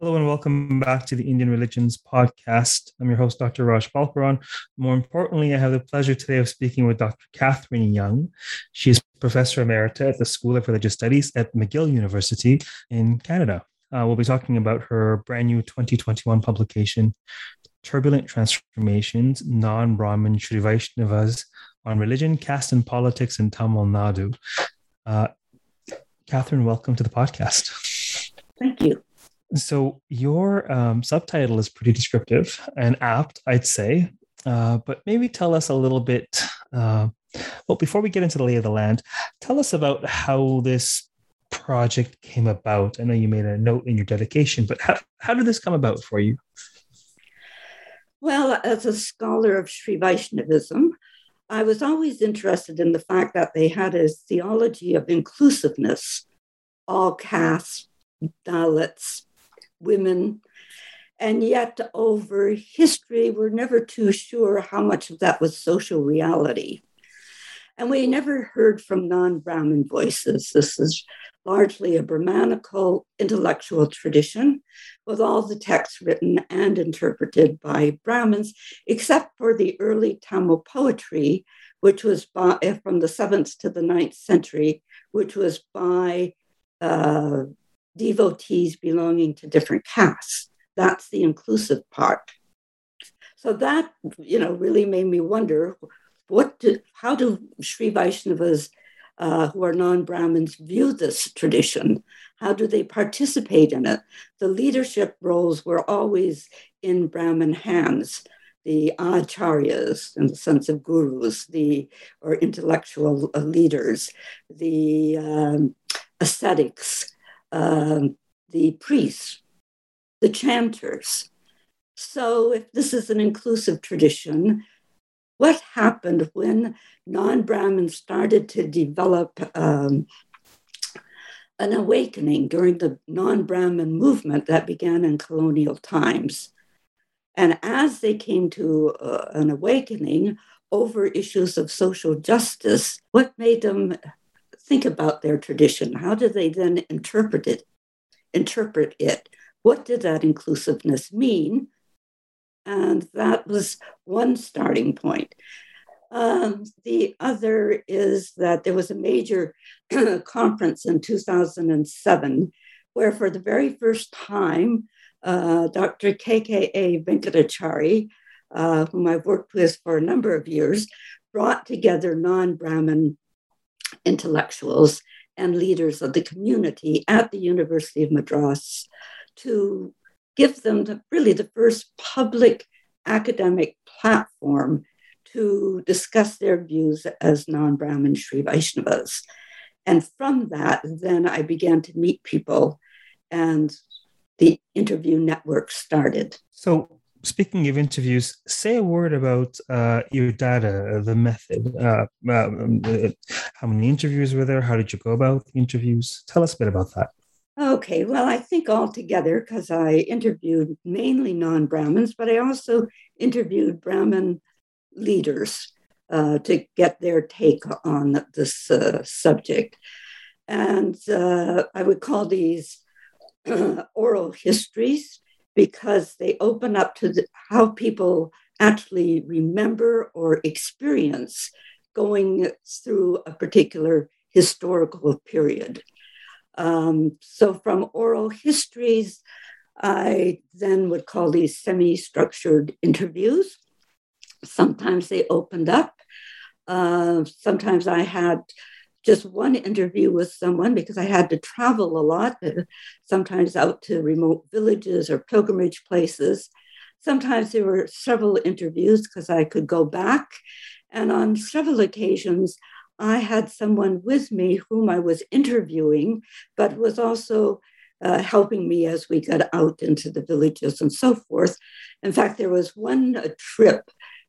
Hello and welcome back to the Indian Religions Podcast. I'm your host, Dr. Raj Balkaran. More importantly, I have the pleasure today of speaking with Dr. Katherine Young. She is Professor Emerita at the School of Religious Studies at McGill University in Canada. Uh, we'll be talking about her brand new 2021 publication, Turbulent Transformations Non Brahmin Sri Vaishnavas on Religion, Caste, and Politics in Tamil Nadu. Uh, Katherine, welcome to the podcast. Thank you. So your um, subtitle is pretty descriptive and apt, I'd say. Uh, but maybe tell us a little bit. Uh, well, before we get into the lay of the land, tell us about how this project came about. I know you made a note in your dedication, but how, how did this come about for you? Well, as a scholar of Sri Vaishnavism, I was always interested in the fact that they had a theology of inclusiveness, all castes, Dalits, women. And yet, over history, we're never too sure how much of that was social reality. And we never heard from non Brahmin voices. This is largely a Brahmanical intellectual tradition, with all the texts written and interpreted by Brahmins, except for the early Tamil poetry, which was by, from the seventh to the ninth century, which was by uh, devotees belonging to different castes. That's the inclusive part. So that, you know, really made me wonder what do, how do Sri Vaishnavas uh, who are non-Brahmins view this tradition? How do they participate in it? The leadership roles were always in Brahmin hands. The acharyas, in the sense of gurus, the or intellectual leaders, the um, ascetics, um, the priests, the chanters. So, if this is an inclusive tradition, what happened when non Brahmins started to develop um, an awakening during the non Brahmin movement that began in colonial times? And as they came to uh, an awakening over issues of social justice, what made them think about their tradition? How do they then interpret it? Interpret it. What did that inclusiveness mean? And that was one starting point. Um, the other is that there was a major conference in 2007 where, for the very first time, uh, Dr. KKA Venkatachari, uh, whom I've worked with for a number of years, brought together non Brahmin intellectuals and leaders of the community at the University of Madras to give them the, really the first public academic platform to discuss their views as non Brahmin Sri Vaishnavas. And from that, then I began to meet people and the interview network started. So, speaking of interviews, say a word about uh, your data, the method. Uh, um, uh, how many interviews were there? How did you go about the interviews? Tell us a bit about that. Okay, well, I think altogether, because I interviewed mainly non Brahmins, but I also interviewed Brahmin leaders uh, to get their take on this uh, subject. And uh, I would call these oral histories because they open up to the, how people actually remember or experience going through a particular historical period. Um, so, from oral histories, I then would call these semi structured interviews. Sometimes they opened up. Uh, sometimes I had just one interview with someone because I had to travel a lot, uh, sometimes out to remote villages or pilgrimage places. Sometimes there were several interviews because I could go back. And on several occasions, I had someone with me whom I was interviewing, but was also uh, helping me as we got out into the villages and so forth. In fact, there was one uh, trip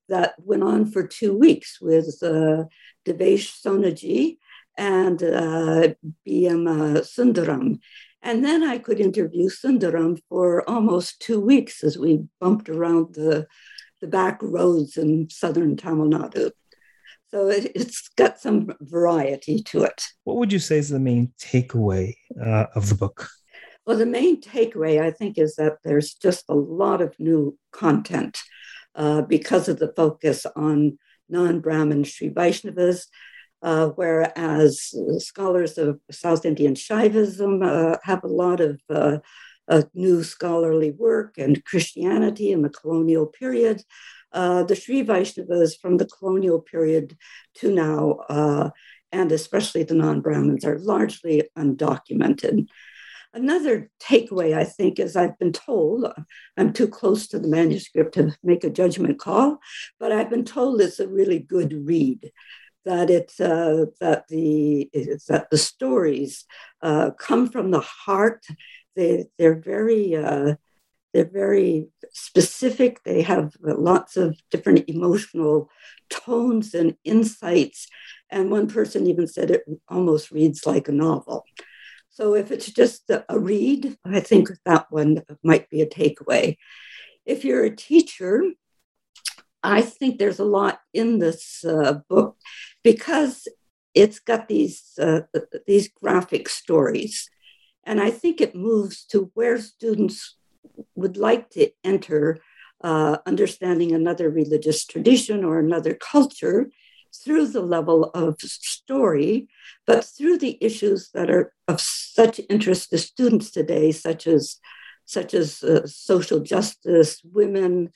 that went on for two weeks with uh, Davesh Soneji and uh, B.M. Uh, Sundaram. And then I could interview Sundaram for almost two weeks as we bumped around the, the back roads in southern Tamil Nadu. So it, has got some variety to it. What would you say is the main takeaway uh, of the book? Well, the main takeaway, I think, is that there's just a lot of new content uh, because of the focus on non Brahmin Sri Vaishnavas. Uh, whereas scholars of South Indian Shaivism uh, have a lot of uh, new scholarly work and Christianity in the colonial period. Uh, the Sri Vaishnavas from the colonial period to now, uh, and especially the non Brahmins, are largely undocumented. Another takeaway, I think, is I've been told I'm too close to the manuscript to make a judgment call, but I've been told it's a really good read. That it's uh, that the that the stories uh, come from the heart. They they're very uh, they're very specific. They have lots of different emotional tones and insights. And one person even said it almost reads like a novel. So if it's just a read, I think that one might be a takeaway. If you're a teacher, I think there's a lot in this uh, book because it's got these uh, these graphic stories, and I think it moves to where students would like to enter uh, understanding another religious tradition or another culture through the level of story, but through the issues that are of such interest to students today, such as such as uh, social justice, women,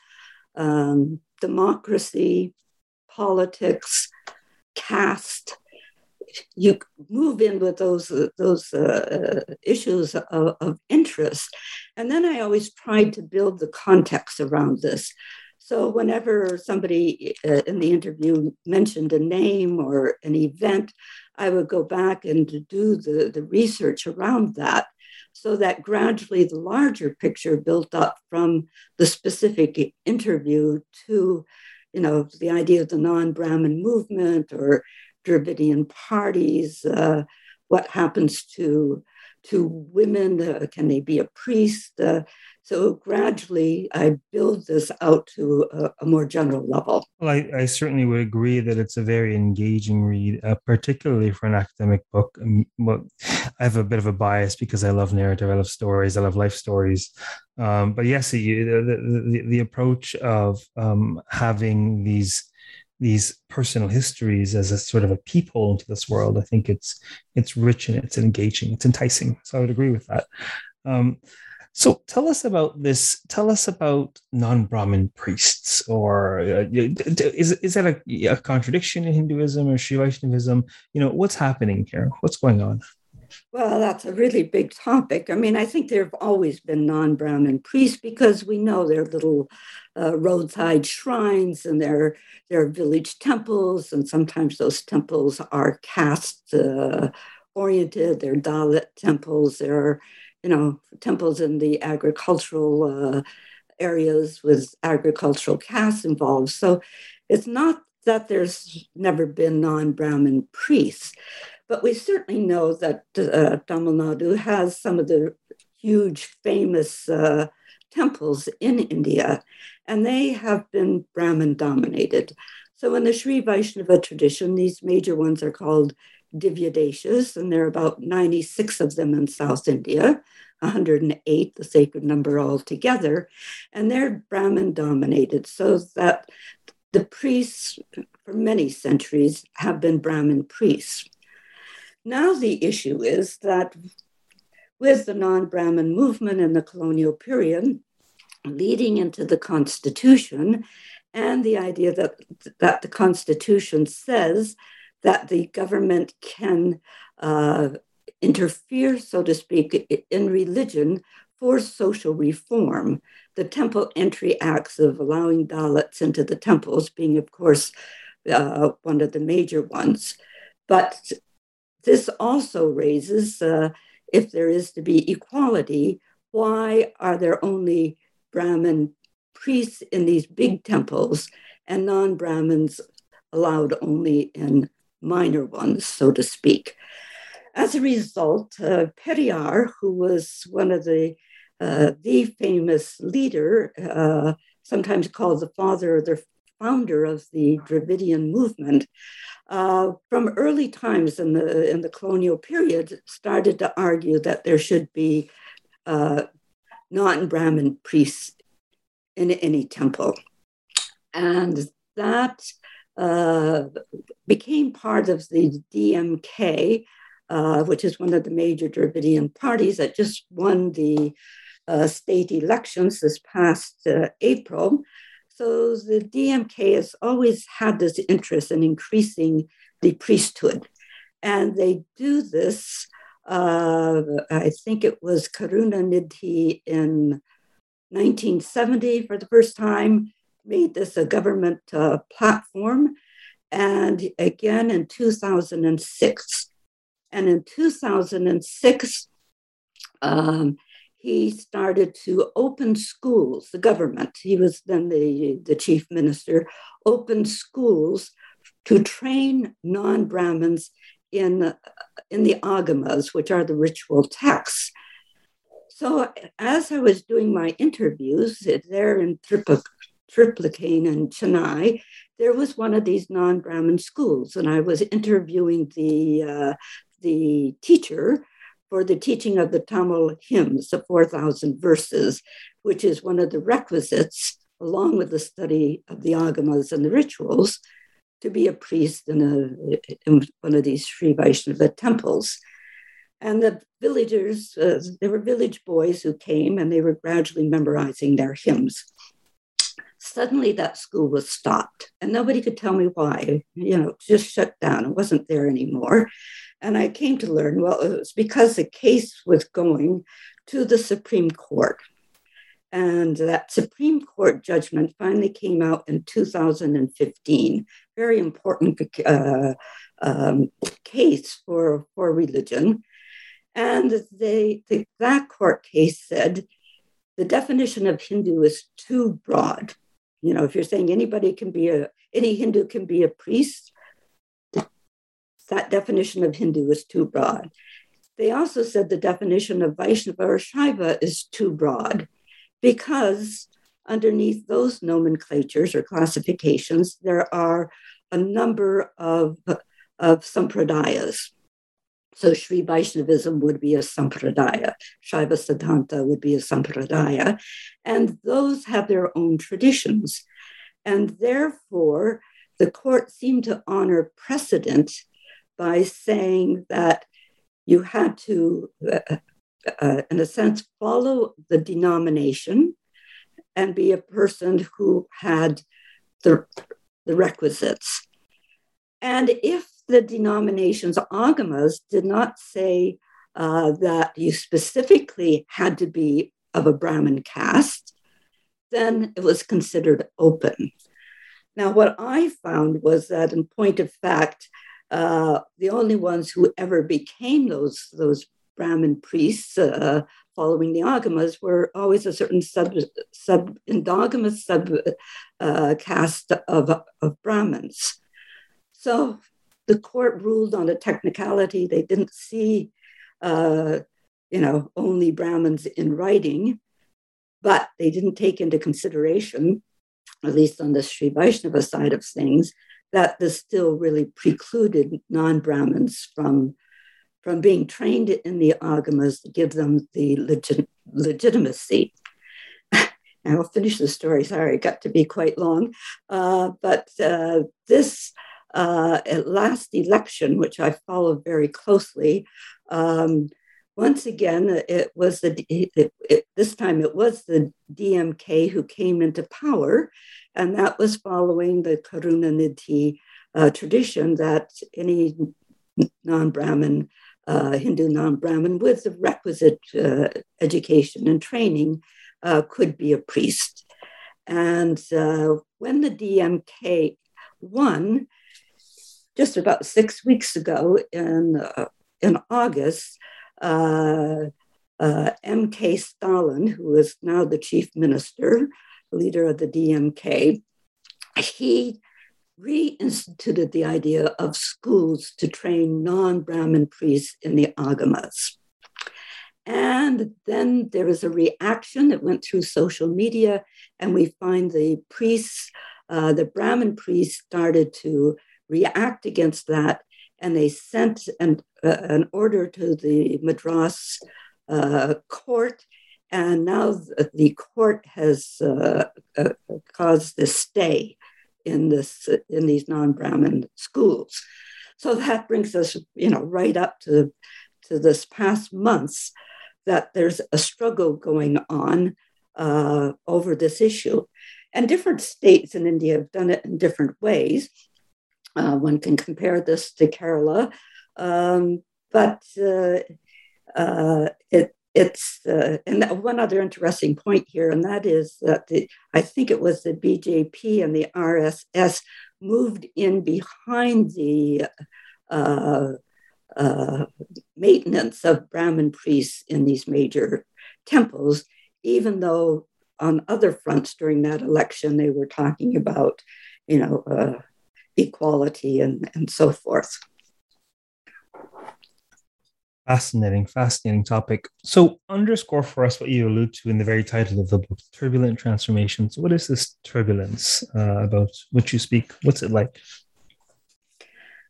um, democracy, politics, caste, you move in with those those uh, issues of, of, interest. And then i always tried to build the context around this. So whenever somebody uh, in the interview mentioned a name or an event i would go back and do the, the research around that so that gradually the larger picture built up from the specific interview to you know the idea of the non-brahmin movement or Dravidian parties, uh, what happens to to women, uh, can they be a priest? Uh, so gradually, I build this out to a, a more general level. Well, I, I, certainly would agree that it's a very engaging read, uh, particularly for an academic book. Um, well, I have a bit of a bias because I love narrative, I love stories, I love life stories. Um, but yes, the, the, the, approach of um, having these these personal histories as a sort of a peephole into this world. I think it's it's rich and it's engaging, it's enticing. So I would agree with that. Um, so tell us about this. Tell us about non-Brahmin priests, or uh, is is that a, a contradiction in Hinduism or Sri Vaishnavism? You know, what's happening here? What's going on? Well, that's a really big topic. I mean, I think there have always been non Brahmin priests because we know they're little uh, roadside shrines and their their village temples, and sometimes those temples are caste uh, oriented. They're Dalit temples. There are, you know, temples in the agricultural uh, areas with agricultural castes involved. So it's not that there's never been non-Brahmin priests, but we certainly know that uh, Tamil Nadu has some of the huge, famous uh, temples in India, and they have been Brahmin dominated. So in the Sri Vaishnava tradition, these major ones are called Divyadeshas, and there are about 96 of them in South India, 108, the sacred number altogether, and they're Brahmin dominated, so that the priests for many centuries have been Brahmin priests. Now, the issue is that with the non Brahmin movement in the colonial period, leading into the Constitution, and the idea that, that the Constitution says that the government can uh, interfere, so to speak, in religion for social reform. The Temple Entry Acts of allowing Dalits into the temples being, of course, uh, one of the major ones. But this also raises uh, if there is to be equality, why are there only Brahmin priests in these big temples and non Brahmins allowed only in minor ones, so to speak? As a result, uh, Periyar, who was one of the uh, the famous leader, uh, sometimes called the father of the founder of the Dravidian movement, uh, from early times in the in the colonial period, started to argue that there should be uh, non-Brahmin priests in any temple, and that uh, became part of the DMK, uh, which is one of the major Dravidian parties that just won the uh, state elections this past uh, April. So the DMK has always had this interest in increasing the priesthood. And they do this, uh, I think it was Karunanidhi in 1970 for the first time, made this a government uh, platform. And again in 2006. And in 2006, um, he started to open schools, the government, he was then the, the chief minister, opened schools to train non Brahmins in, in the agamas, which are the ritual texts. So, as I was doing my interviews there in Triplicane and Chennai, there was one of these non Brahmin schools, and I was interviewing the, uh, the teacher for the teaching of the Tamil hymns, the 4,000 verses, which is one of the requisites, along with the study of the agamas and the rituals, to be a priest in, a, in one of these Sri Vaishnava temples. And the villagers, uh, there were village boys who came and they were gradually memorizing their hymns. Suddenly, that school was stopped, and nobody could tell me why. You know, just shut down. It wasn't there anymore. And I came to learn, well, it was because the case was going to the Supreme Court. And that Supreme Court judgment finally came out in 2015. Very important uh, um, case for, for religion. And they, the, that court case said the definition of Hindu is too broad. You know, if you're saying anybody can be a, any Hindu can be a priest, that definition of Hindu is too broad. They also said the definition of Vaishnava or Shaiva is too broad because underneath those nomenclatures or classifications, there are a number of, of sampradayas. So Sri Vaishnavism would be a sampradaya, Shaiva Siddhanta would be a sampradaya, and those have their own traditions. And therefore, the court seemed to honor precedent by saying that you had to, uh, uh, in a sense, follow the denomination and be a person who had the, the requisites. And if the denomination's agamas did not say uh, that you specifically had to be of a Brahmin caste, then it was considered open. Now, what I found was that, in point of fact, uh, the only ones who ever became those those Brahmin priests uh, following the agamas were always a certain sub, sub endogamous sub uh, caste of, of Brahmins. So the court ruled on a technicality. They didn't see, uh, you know, only Brahmins in writing, but they didn't take into consideration, at least on the Sri Vaishnava side of things, that this still really precluded non-Brahmins from, from being trained in the agamas to give them the legit, legitimacy. I'll finish the story. Sorry, it got to be quite long. Uh, but uh, this uh, at last election, which I followed very closely, um, once again, it was the it, it, this time it was the DMK who came into power, and that was following the Karunanidhi uh, tradition that any non-Brahmin, uh, Hindu non-Brahmin with the requisite uh, education and training uh, could be a priest. And uh, when the DMK won, just about six weeks ago in in August, uh, uh, M.K. Stalin, who is now the chief minister, leader of the DMK, he reinstituted the idea of schools to train non Brahmin priests in the agamas. And then there was a reaction that went through social media, and we find the priests, uh, the Brahmin priests, started to react against that, and they sent an, uh, an order to the Madras uh, court. And now the court has uh, uh, caused this stay in this in these non-Brahmin schools. So that brings us, you know, right up to to this past months that there's a struggle going on uh, over this issue. And different states in India have done it in different ways. Uh, one can compare this to Kerala, um, but uh, uh it, it's uh, and one other interesting point here, and that is that the, I think it was the BJP and the RSS moved in behind the uh, uh, maintenance of Brahmin priests in these major temples, even though on other fronts during that election they were talking about, you know, equality and, and so forth. Fascinating, fascinating topic. So, underscore for us what you allude to in the very title of the book, Turbulent Transformations. What is this turbulence uh, about which you speak? What's it like?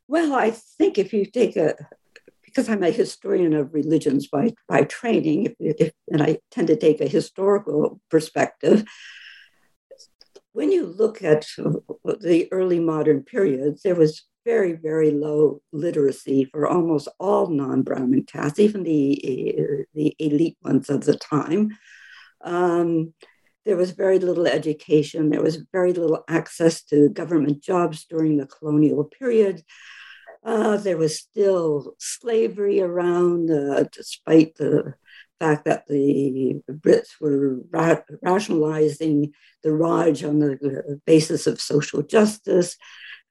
Well, I think if you take a, because I'm a historian of religions by, by training, if, if, and I tend to take a historical perspective, when you look at the early modern period, there was very, very low literacy for almost all non-Brahmin castes, even the, the elite ones of the time. Um, there was very little education. There was very little access to government jobs during the colonial period. Uh, there was still slavery around, uh, despite the fact that the Brits were ra- rationalizing the Raj on the basis of social justice.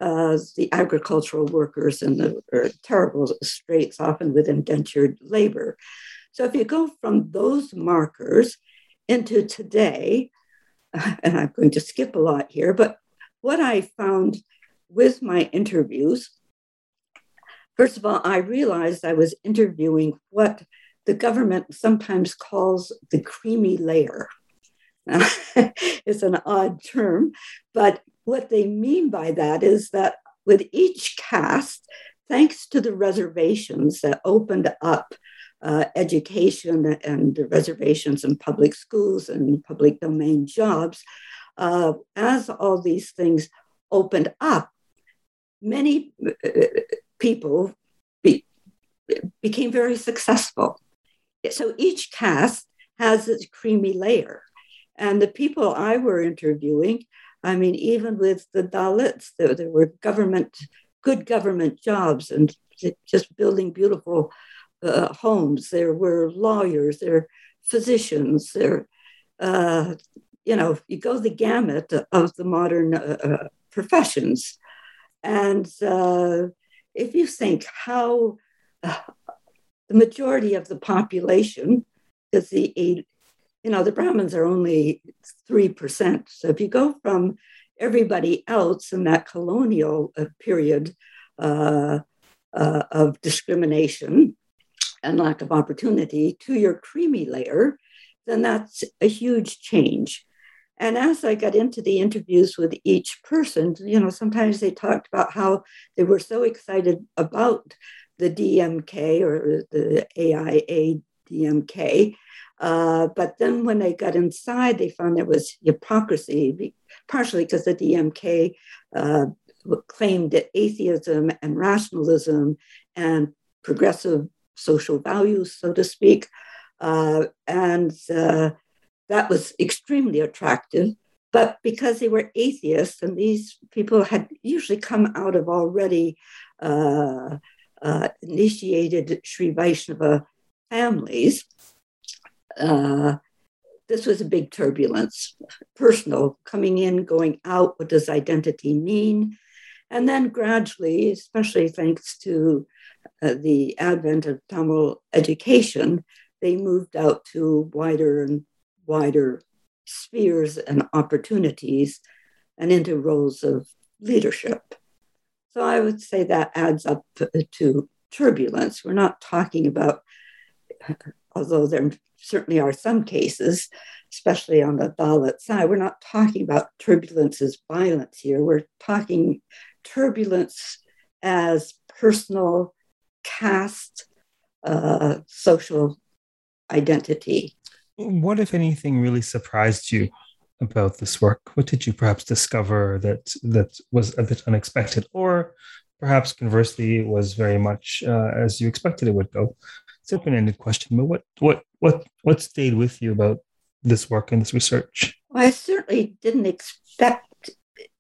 Uh, the agricultural workers in the terrible straits, often with indentured labor. So if you go from those markers into today, and I'm going to skip a lot here, but what I found with my interviews, first of all, I realized I was interviewing what the government sometimes calls the creamy layer. it's an odd term, but what they mean by that is that with each caste, thanks to the reservations that opened up uh, education and reservations in public schools and public domain jobs, uh, as all these things opened up, many uh, people be, became very successful. So each caste has its creamy layer. And the people I were interviewing, I mean, even with the Dalits, there, there were government, good government jobs and just building beautiful uh, homes. There were lawyers, there physicians, there, uh, you know, you go the gamut of the modern uh, uh professions. And uh, if you think how uh, the majority of the population, because the you know the Brahmins are only three percent. So if you go from everybody else in that colonial uh, period uh, uh, of discrimination and lack of opportunity to your creamy layer, then that's a huge change. And as I got into the interviews with each person, you know, sometimes they talked about how they were so excited about the DMK or the AIA DMK. Uh, but then when they got inside, they found there was hypocrisy, partially because the DMK uh, claimed that atheism and rationalism and progressive social values, so to speak. Uh, and uh, that was extremely attractive. But because they were atheists, and these people had usually come out of already uh, initiated Sri Vaishnava families, uh, this was a big turbulence, personal, coming in, going out. What does identity mean? And then gradually, especially thanks to uh, the advent of Tamil education, they moved out to wider and wider spheres and opportunities and into roles of leadership. So I would say that adds up to turbulence. We're not talking about, although there certainly are some cases, especially on the Dalit side, we're not talking about turbulence as violence here. We're talking turbulence as personal, caste, uh, social identity. What, if anything, really surprised you about this work? What did you perhaps discover that that was a bit unexpected, or perhaps conversely was very much uh, as you expected it would go? It's an open-ended question, but what what what what stayed with you about this work and this research? Well, I certainly didn't expect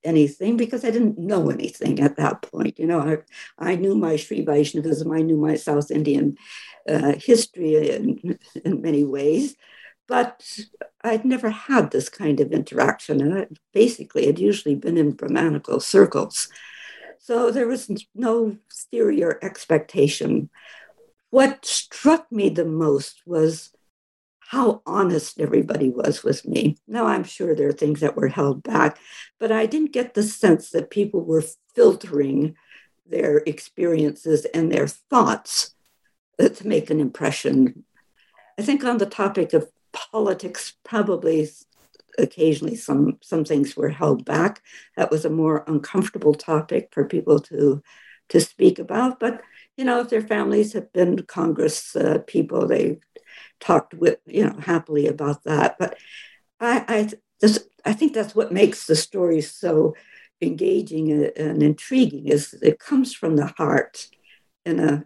anything because I didn't know anything at that point. You know, I, I knew my Sri Vaishnavism, I knew my South Indian uh, history in, in many ways, but I'd never had this kind of interaction. And I, basically, had usually been in Brahmanical circles. So there was no theory or expectation. What struck me the most was how honest everybody was with me. Now, I'm sure there are things that were held back, but I didn't get the sense that people were filtering their experiences and their thoughts to make an impression. I think on the topic of politics, probably occasionally some some things were held back. That was a more uncomfortable topic for people to to speak about. But you know, if their families have been Congress uh, people, they talked with you know happily about that. But I I just I think that's what makes the story so engaging and intriguing is it comes from the heart in a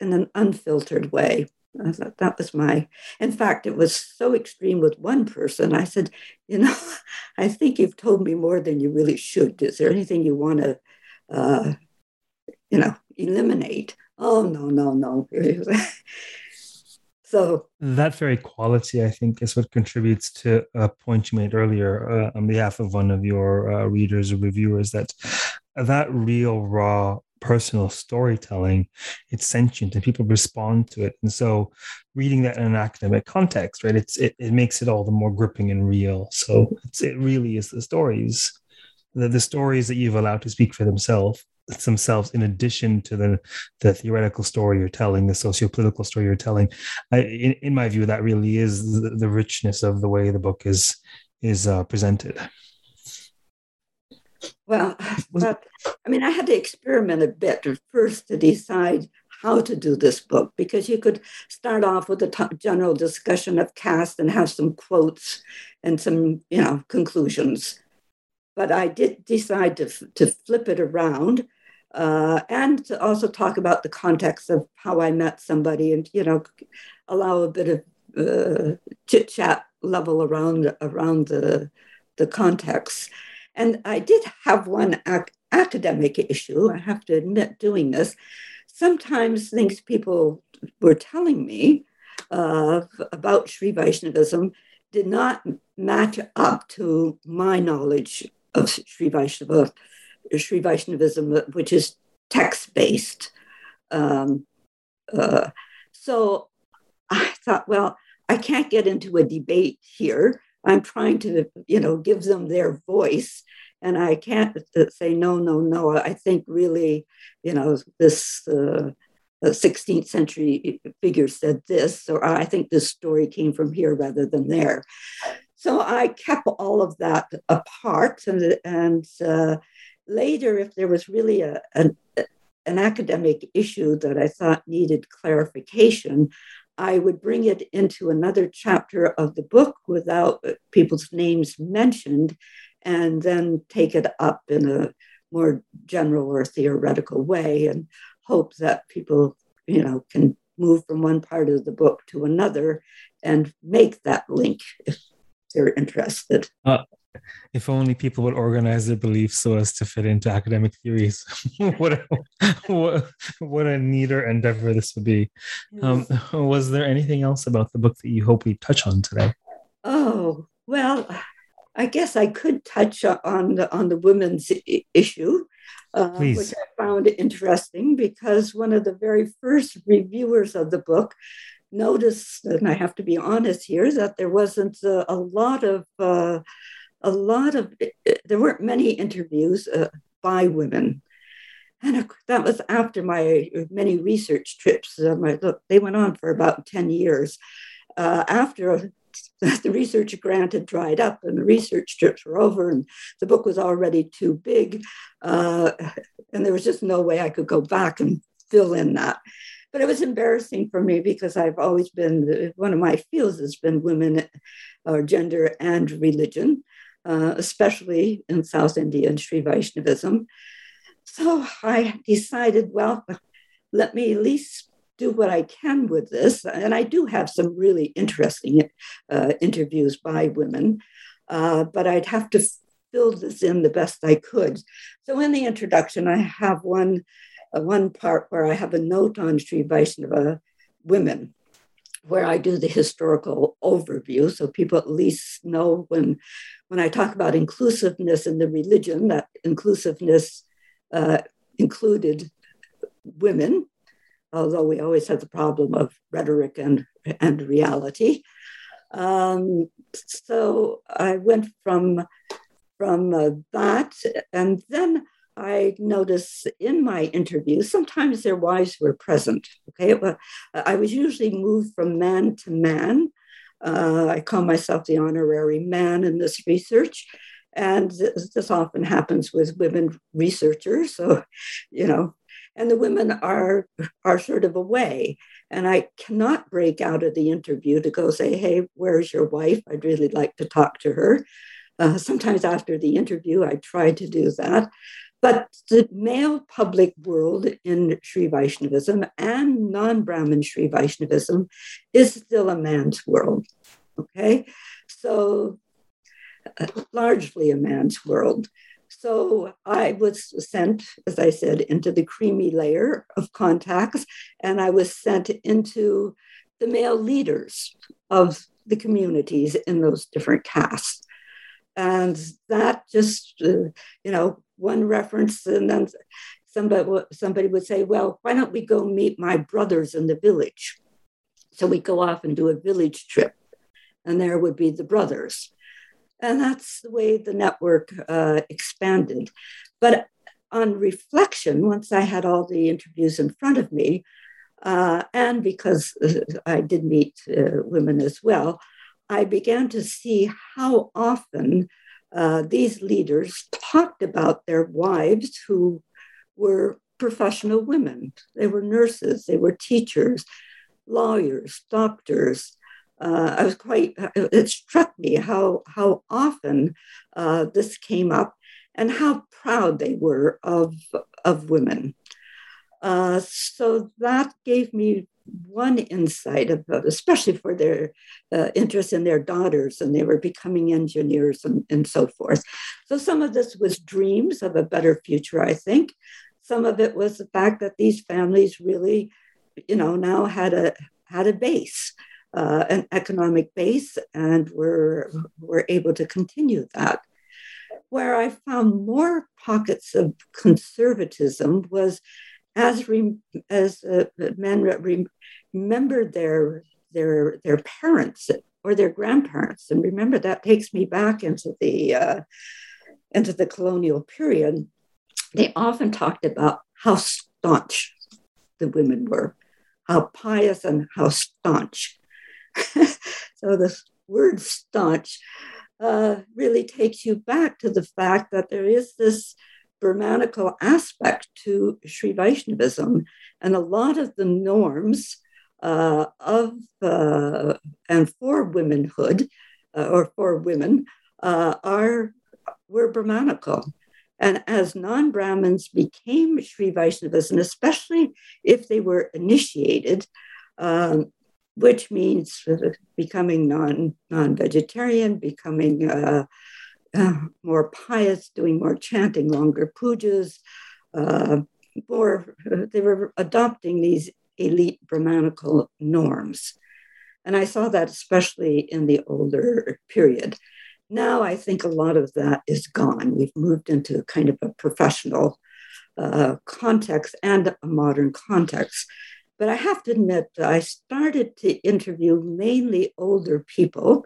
in an unfiltered way. I thought that was my, in fact, it was so extreme with one person. I said, You know, I think you've told me more than you really should. Is there anything you want to, uh, you know, eliminate? Oh, no, no, no. So that very quality, I think, is what contributes to a point you made earlier uh, on behalf of one of your uh, readers or reviewers that that real, raw, personal storytelling, it's sentient and people respond to it. And so, reading that in an academic context, right, it's it, it makes it all the more gripping and real. So it really is the stories, the, the stories that you've allowed to speak for themselves themselves in addition to the the theoretical story you're telling the socio-political story you're telling I, in, in my view that really is the, the richness of the way the book is is uh, presented well but, i mean i had to experiment a bit first to decide how to do this book because you could start off with a t- general discussion of caste and have some quotes and some you know conclusions but I did decide to, to flip it around uh, and to also talk about the context of how I met somebody and, you know, allow a bit of uh, chit chat level around, around the, the context. And I did have one ac- academic issue, I have to admit, doing this. Sometimes things people were telling me uh, about Sri Vaishnavism did not match up to my knowledge of Sri Vaishnava Sri Vaishnavism, which is text based. Um, uh, so I thought, well, I can't get into a debate here. I'm trying to, you know, give them their voice. And I can't say, no, no, no. I think really, you know, this uh, 16th century figure said this, or I think this story came from here rather than there. So I kept all of that apart and, and uh, later, if there was really a, an, an academic issue that I thought needed clarification, I would bring it into another chapter of the book without people's names mentioned, and then take it up in a more general or theoretical way and hope that people, you know, can move from one part of the book to another and make that link if they're interested. Uh, if only people would organize their beliefs so as to fit into academic theories. what, a, what, what a neater endeavor this would be. Um, was there anything else about the book that you hope we touch on today? Oh, well, I guess I could touch on the, on the women's issue. uh, which I found interesting because one of the very first reviewers of the book noticed, and I have to be honest here, that there wasn't a, a lot of uh, a lot of there weren't many interviews uh, by women and that was after my many research trips. Uh, my, look, they went on for about 10 years. Uh, after the research grant had dried up and the research trips were over and the book was already too big, uh, and there was just no way I could go back and fill in that. But it was embarrassing for me because I've always been, one of my fields has been women or gender and religion, uh, especially in South India and Sri Vaishnavism. So I decided, well, let me at least do what I can with this. And I do have some really interesting uh, interviews by women, uh, but I'd have to fill this in the best I could. So in the introduction, I have one, uh, one part where I have a note on Sri Vaishnava women where I do the historical overview, so people at least know when when I talk about inclusiveness in the religion, that inclusiveness uh, included women, although we always had the problem of rhetoric and, and reality. Um, so I went from, from uh, that, and then I noticed in my interviews, sometimes their wives were present. Okay, I was usually moved from man to man. Uh, I call myself the honorary man in this research. And this, often happens with women researchers. So, you know, and the women are are sort of away and i cannot break out of the interview to go say hey where's your wife i'd really like to talk to her uh, sometimes after the interview i try to do that but the male public world in Sri Vaishnavism and non Brahmin Sri Vaishnavism is still a man's world. Okay. So largely a man's world. So I was sent, as I said, into the creamy layer of contacts, and I was sent into the male leaders of the communities in those different castes. And that just, uh, you know, one reference, and then somebody, somebody would say, well, why don't we go meet my brothers in the village? So we go off and do a village trip, and there would be the brothers. And that's the way the network uh, expanded. But on reflection, once I had all the interviews in front of me, uh, and because uh, I did meet uh, women as well, I began to see how often uh, these leaders talked about their wives who were professional women. They were nurses, they were teachers, lawyers, doctors, uh, I was quite, it struck me how, how often uh, this came up and how proud they were of, of women. Uh, so that gave me one insight about, especially for their uh, interest in their daughters, and they were becoming engineers and, and so forth. So some of this was dreams of a better future, I think. Some of it was the fact that these families really, you know, now had a had a base uh, an economic base, and we're, we're able to continue that. Where I found more pockets of conservatism was as, re, as uh, men re, their, their, their parents or their grandparents. And remember, that takes me back into the, uh, into the colonial period. They often talked about how staunch the women were, how pious and how staunch. so the word staunch uh, really takes you back to the fact that there is this Brahmanical aspect to Sri Vaishnavism, and a lot of the norms uh, of uh, and for womanhood uh, or for women uh, are were Brahmanical. And as non Brahmins became Sri Vaishnavas, and especially if they were initiated, um, which means becoming non non vegetarian, becoming uh, more pious, doing more chanting, longer pujas, uh, more. They were adopting these elite Brahmanical norms, and I saw that especially in the older period. Now I think a lot of that is gone. We've moved into kind of a professional uh, context and a modern context. But I have to admit, I started to interview mainly older people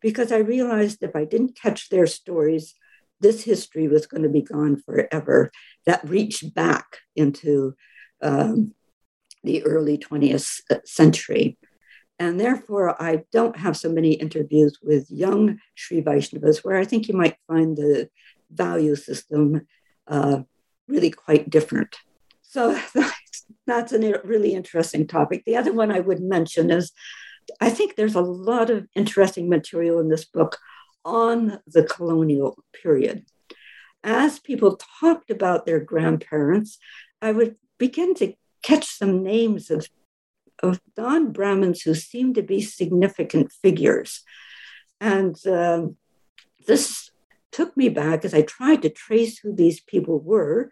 because I realized if I didn't catch their stories, this history was going to be gone forever. That reached back into um, the early 20th century. And therefore, I don't have so many interviews with young Sri Vaishnavas where I think you might find the value system uh, really quite different. So that's a really interesting topic. The other one I would mention is I think there's a lot of interesting material in this book on the colonial period. As people talked about their grandparents, I would begin to catch some names of, of non Brahmins who seemed to be significant figures. And um, this took me back as I tried to trace who these people were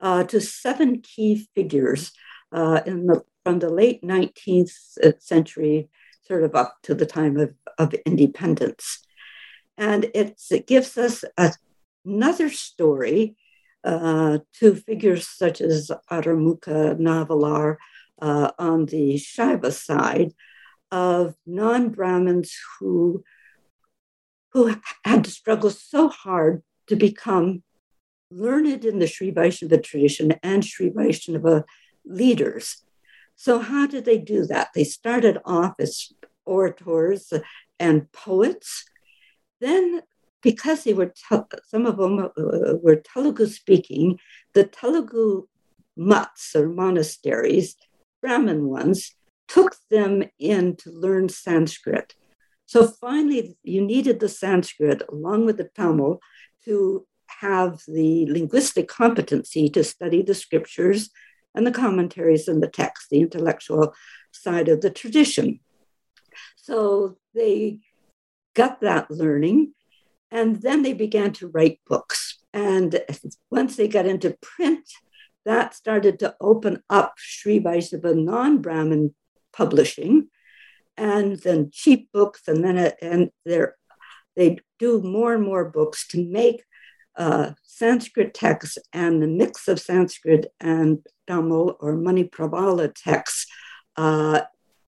uh, to seven key figures uh, in the, from the late 19th century, sort of up to the time of, of independence. And it gives us a, another story uh, to figures such as Arumuka Navalar uh, on the Shaiva side of non Brahmins who, who had to struggle so hard to become learned in the Sri Vaishnava tradition and Sri Vaishnava leaders. So, how did they do that? They started off as orators and poets. Then, because they were, some of them uh, were Telugu speaking, the Telugu mutts or monasteries, Brahmin ones, took them in to learn Sanskrit. So finally, you needed the Sanskrit along with the Tamil to have the linguistic competency to study the scriptures and the commentaries and the text, the intellectual side of the tradition. So they got that learning, and then they began to write books. And once they got into print, that started to open up Sri Vaishnava non Brahmin publishing, and then cheap books, and then and they do more and more books to make uh, Sanskrit texts and the mix of Sanskrit and Tamil or Manipravala texts uh,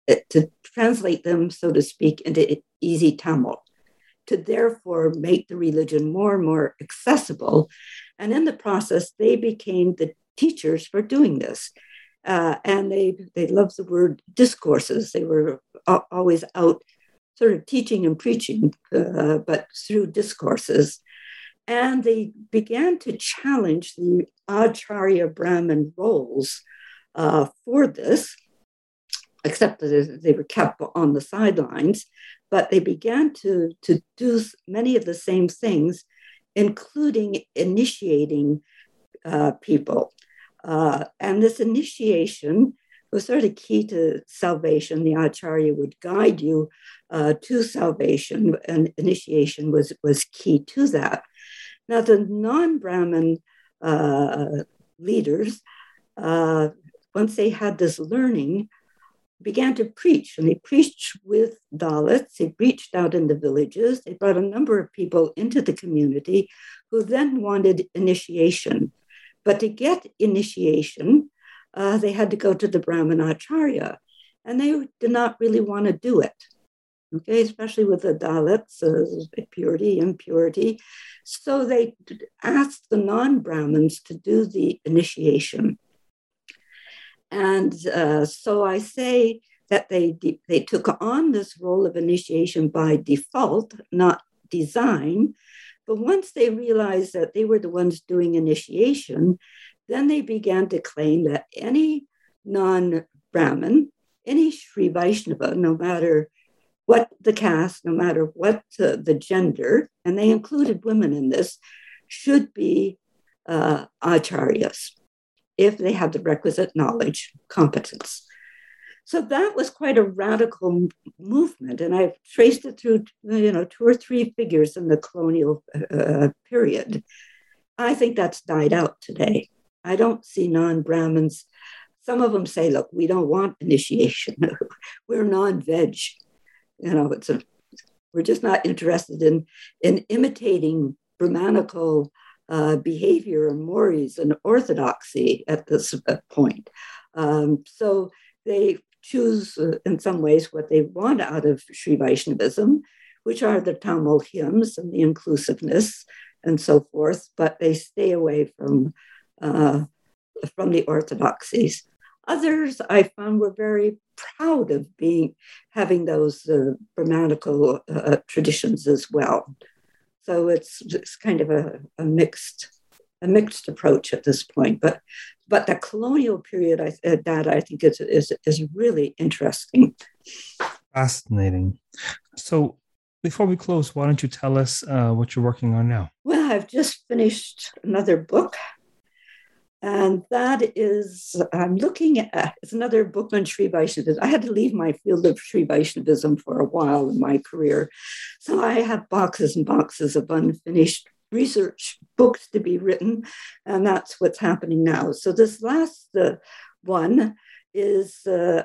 to translate them, so to speak, into easy Tamil, to therefore make the religion more and more accessible. And in the process, they became the teachers for doing this. Uh, and they they loved the word discourses. They were always out, sort of teaching and preaching, uh, but through discourses. And they began to challenge the Acharya Brahmin roles uh, for this, except that they were kept on the sidelines. But they began to, to do many of the same things, including initiating uh, people. Uh, and this initiation was sort of key to salvation. The Acharya would guide you uh, to salvation, and initiation was, was key to that. Now, the non Brahmin uh, leaders, uh, once they had this learning, began to preach, and they preached with Dalits. They preached out in the villages. They brought a number of people into the community who then wanted initiation. But to get initiation, uh, they had to go to the Brahmin Acharya, and they did not really want to do it okay, especially with the Dalits, uh, purity, impurity. So they asked the non Brahmins to do the initiation. And uh, so I say that they, de- they took on this role of initiation by default, not design. But once they realized that they were the ones doing initiation, then they began to claim that any non Brahmin, any Sri Vaishnava, no matter what the caste, no matter what uh, the gender, and they included women in this, should be uh, acharyas if they have the requisite knowledge, competence. So that was quite a radical movement, and I've traced it through, you know, two or three figures in the colonial uh, period. I think that's died out today. I don't see non-Brahmins. Some of them say, "Look, we don't want initiation. We're non-veg." you know, it's a, we're just not interested in in imitating Brahmanical uh, behavior and mores and orthodoxy at this uh, point. Um, so they choose, uh, in some ways, what they want out of Sri Vaishnavism, which are the Tamil hymns and the inclusiveness and so forth, but they stay away from, uh, from the orthodoxies. Others I found were very proud of being having those uh, grammatical uh, traditions as well. So it's it's kind of a, a mixed a mixed approach at this point. But but the colonial period I, uh, that I think is, is is really interesting. Fascinating. So before we close, why don't you tell us uh, what you're working on now? Well, I've just finished another book and that is, I'm looking at, it's another book on Sri Vaishnavism. I had to leave my field of Sri Vaishnavism for a while in my career. So I have boxes and boxes of unfinished research books to be written. And that's what's happening now. So this last uh, one is, uh,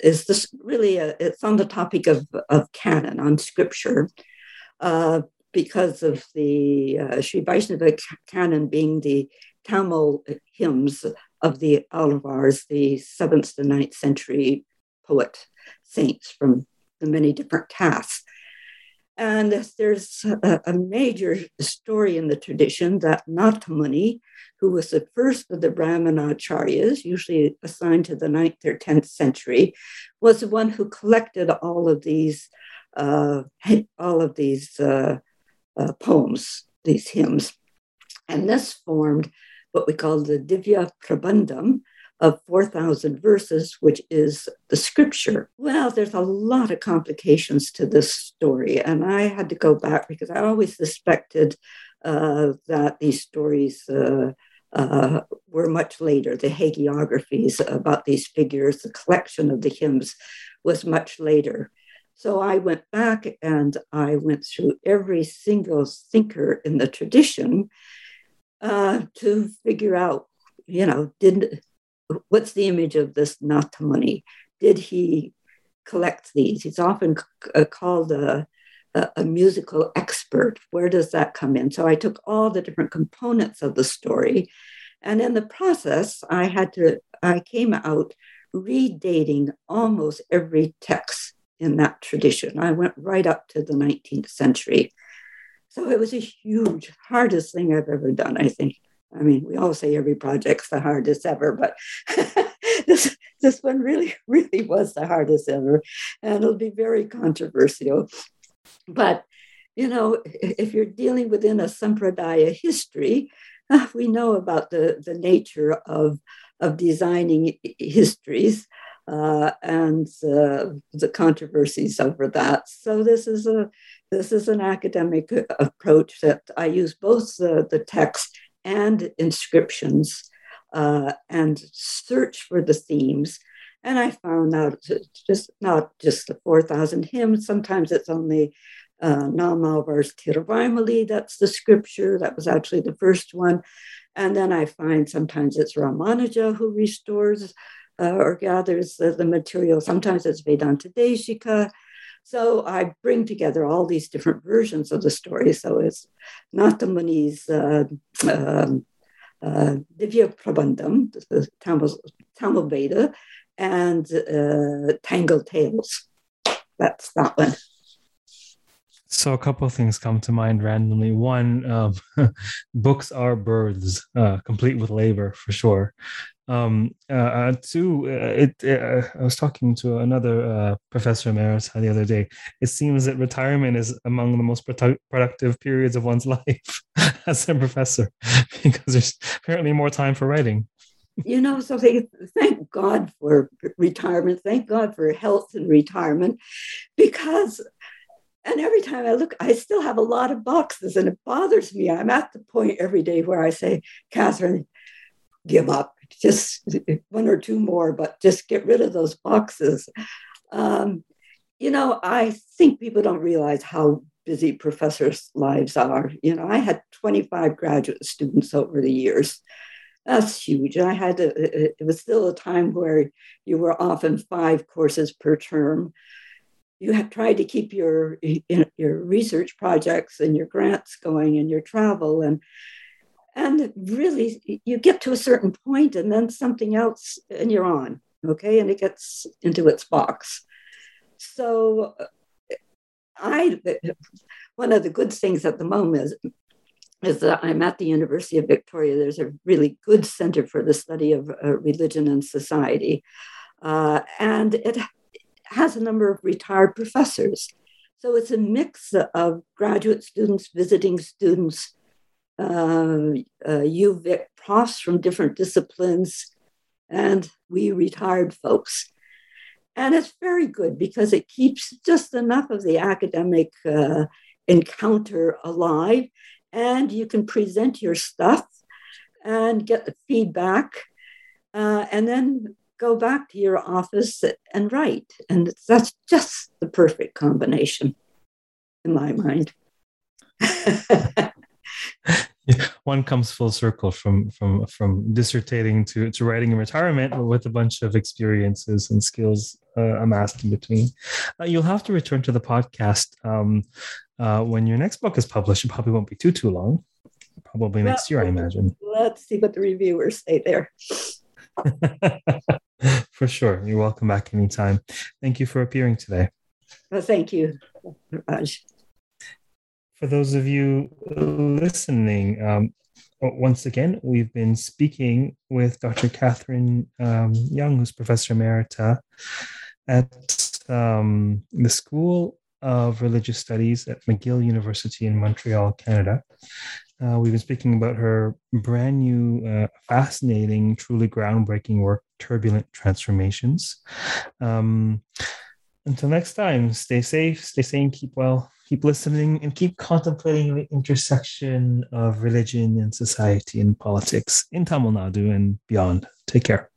is this really, a, it's on the topic of, of canon, on scripture. Uh, because of the uh, Sri Vaishnava canon being the Tamil hymns of the Alvars, the seventh to ninth century poet saints from the many different castes. And there's a, a, major story in the tradition that Nathamuni, who was the first of the Brahmanacharyas, usually assigned to the ninth or 10th century, was the one who collected all of these, uh, all of these uh, uh, poems, these hymns. And this formed what we call the Divya Prabandham of 4,000 verses, which is the scripture. Well, there's a lot of complications to this story, and I had to go back because I always suspected uh, that these stories. Uh, uh, were much later. The hagiographies about these figures, the collection of the hymns was much later. So I went back and I went through every single thinker in the tradition uh, to figure out, you know, did what's the image of this Nathamuni? Did he collect these? He's often c- uh, called a, a, a, musical expert. Where does that come in? So I took all the different components of the story, and in the process, I had to I came out redating almost every text in that tradition. I went right up to the 19th century. So it was a huge, hardest thing I've ever done, I think. I mean, we all say every project's the hardest ever, but this this one really, really was the hardest ever. And it'll be very controversial. But you know, if you're dealing within a sampradaya history, uh, we know about the, the nature of, of designing histories uh, and uh, the controversies over that. So this is a this is an academic uh, approach that I use both the, the text and inscriptions uh, and search for the themes. And I found out just not just the 4,000 hymns, sometimes it's only uh, Nammalvar's Tiruvaimoli, that's the scripture, that was actually the first one. And then I find sometimes it's Ramanuja who restores uh, or gathers the, the material, sometimes it's Vedanta Deshika. So I bring together all these different versions of the story. So it's Nathamuni's uh, um, uh, Divya Prabandham, the Tamil, Tamil Veda, and uh, Tangled Tales. That's that one. So a couple of things come to mind randomly. One, um, books are births, uh, complete with labor for sure. Um, uh, uh, two, uh, it, uh, I was talking to another uh, professor emeritus the other day. It seems that retirement is among the most produ- productive periods of one's life as a professor because there's apparently more time for writing. You know something? Thank God for retirement. Thank God for health and retirement because and every time I look, I still have a lot of boxes and it bothers me. I'm at the point every day where I say, Katherine, give up just one or two more, but just get rid of those boxes. Um, you know, I think people don't realize how busy professors' lives are. You know, I had 25 graduate students over the years. That's huge. I had to, it was still a time where you were often five courses per term. You have tried to keep your your research projects and your grants going and your travel and and really, you get to a certain point, and then something else, and you're on, okay? And it gets into its box. So, I, one of the good things at the moment is, is that I'm at the University of Victoria. There's a really good center for the study of uh, religion and society. Uh, and it has a number of retired professors. So it's a mix of graduate students, visiting students, uh, uh, UVic profs from different disciplines, and we retired folks. And it's very good because it keeps just enough of the academic uh, encounter alive, and you can present your stuff and get the feedback, uh, and then go back to your office and write. And that's just the perfect combination in my mind. One comes full circle from from from dissertating to, to writing in retirement with a bunch of experiences and skills uh, amassed in between. Uh, you'll have to return to the podcast um, uh, when your next book is published. It probably won't be too too long. Probably next well, year, I imagine. Let's see what the reviewers say there. for sure. You're welcome back anytime. Thank you for appearing today. Well, thank you, Raj. For those of you listening, um, once again, we've been speaking with Dr. Katherine um, Young, who's Professor Emerita at um, the School of Religious Studies at McGill University in Montreal, Canada. Uh, we've been speaking about her brand new, uh, fascinating, truly groundbreaking work, Turbulent Transformations. Um, until next time, stay safe, stay sane, keep well, keep listening, and keep contemplating the intersection of religion and society and politics in Tamil Nadu and beyond. Take care.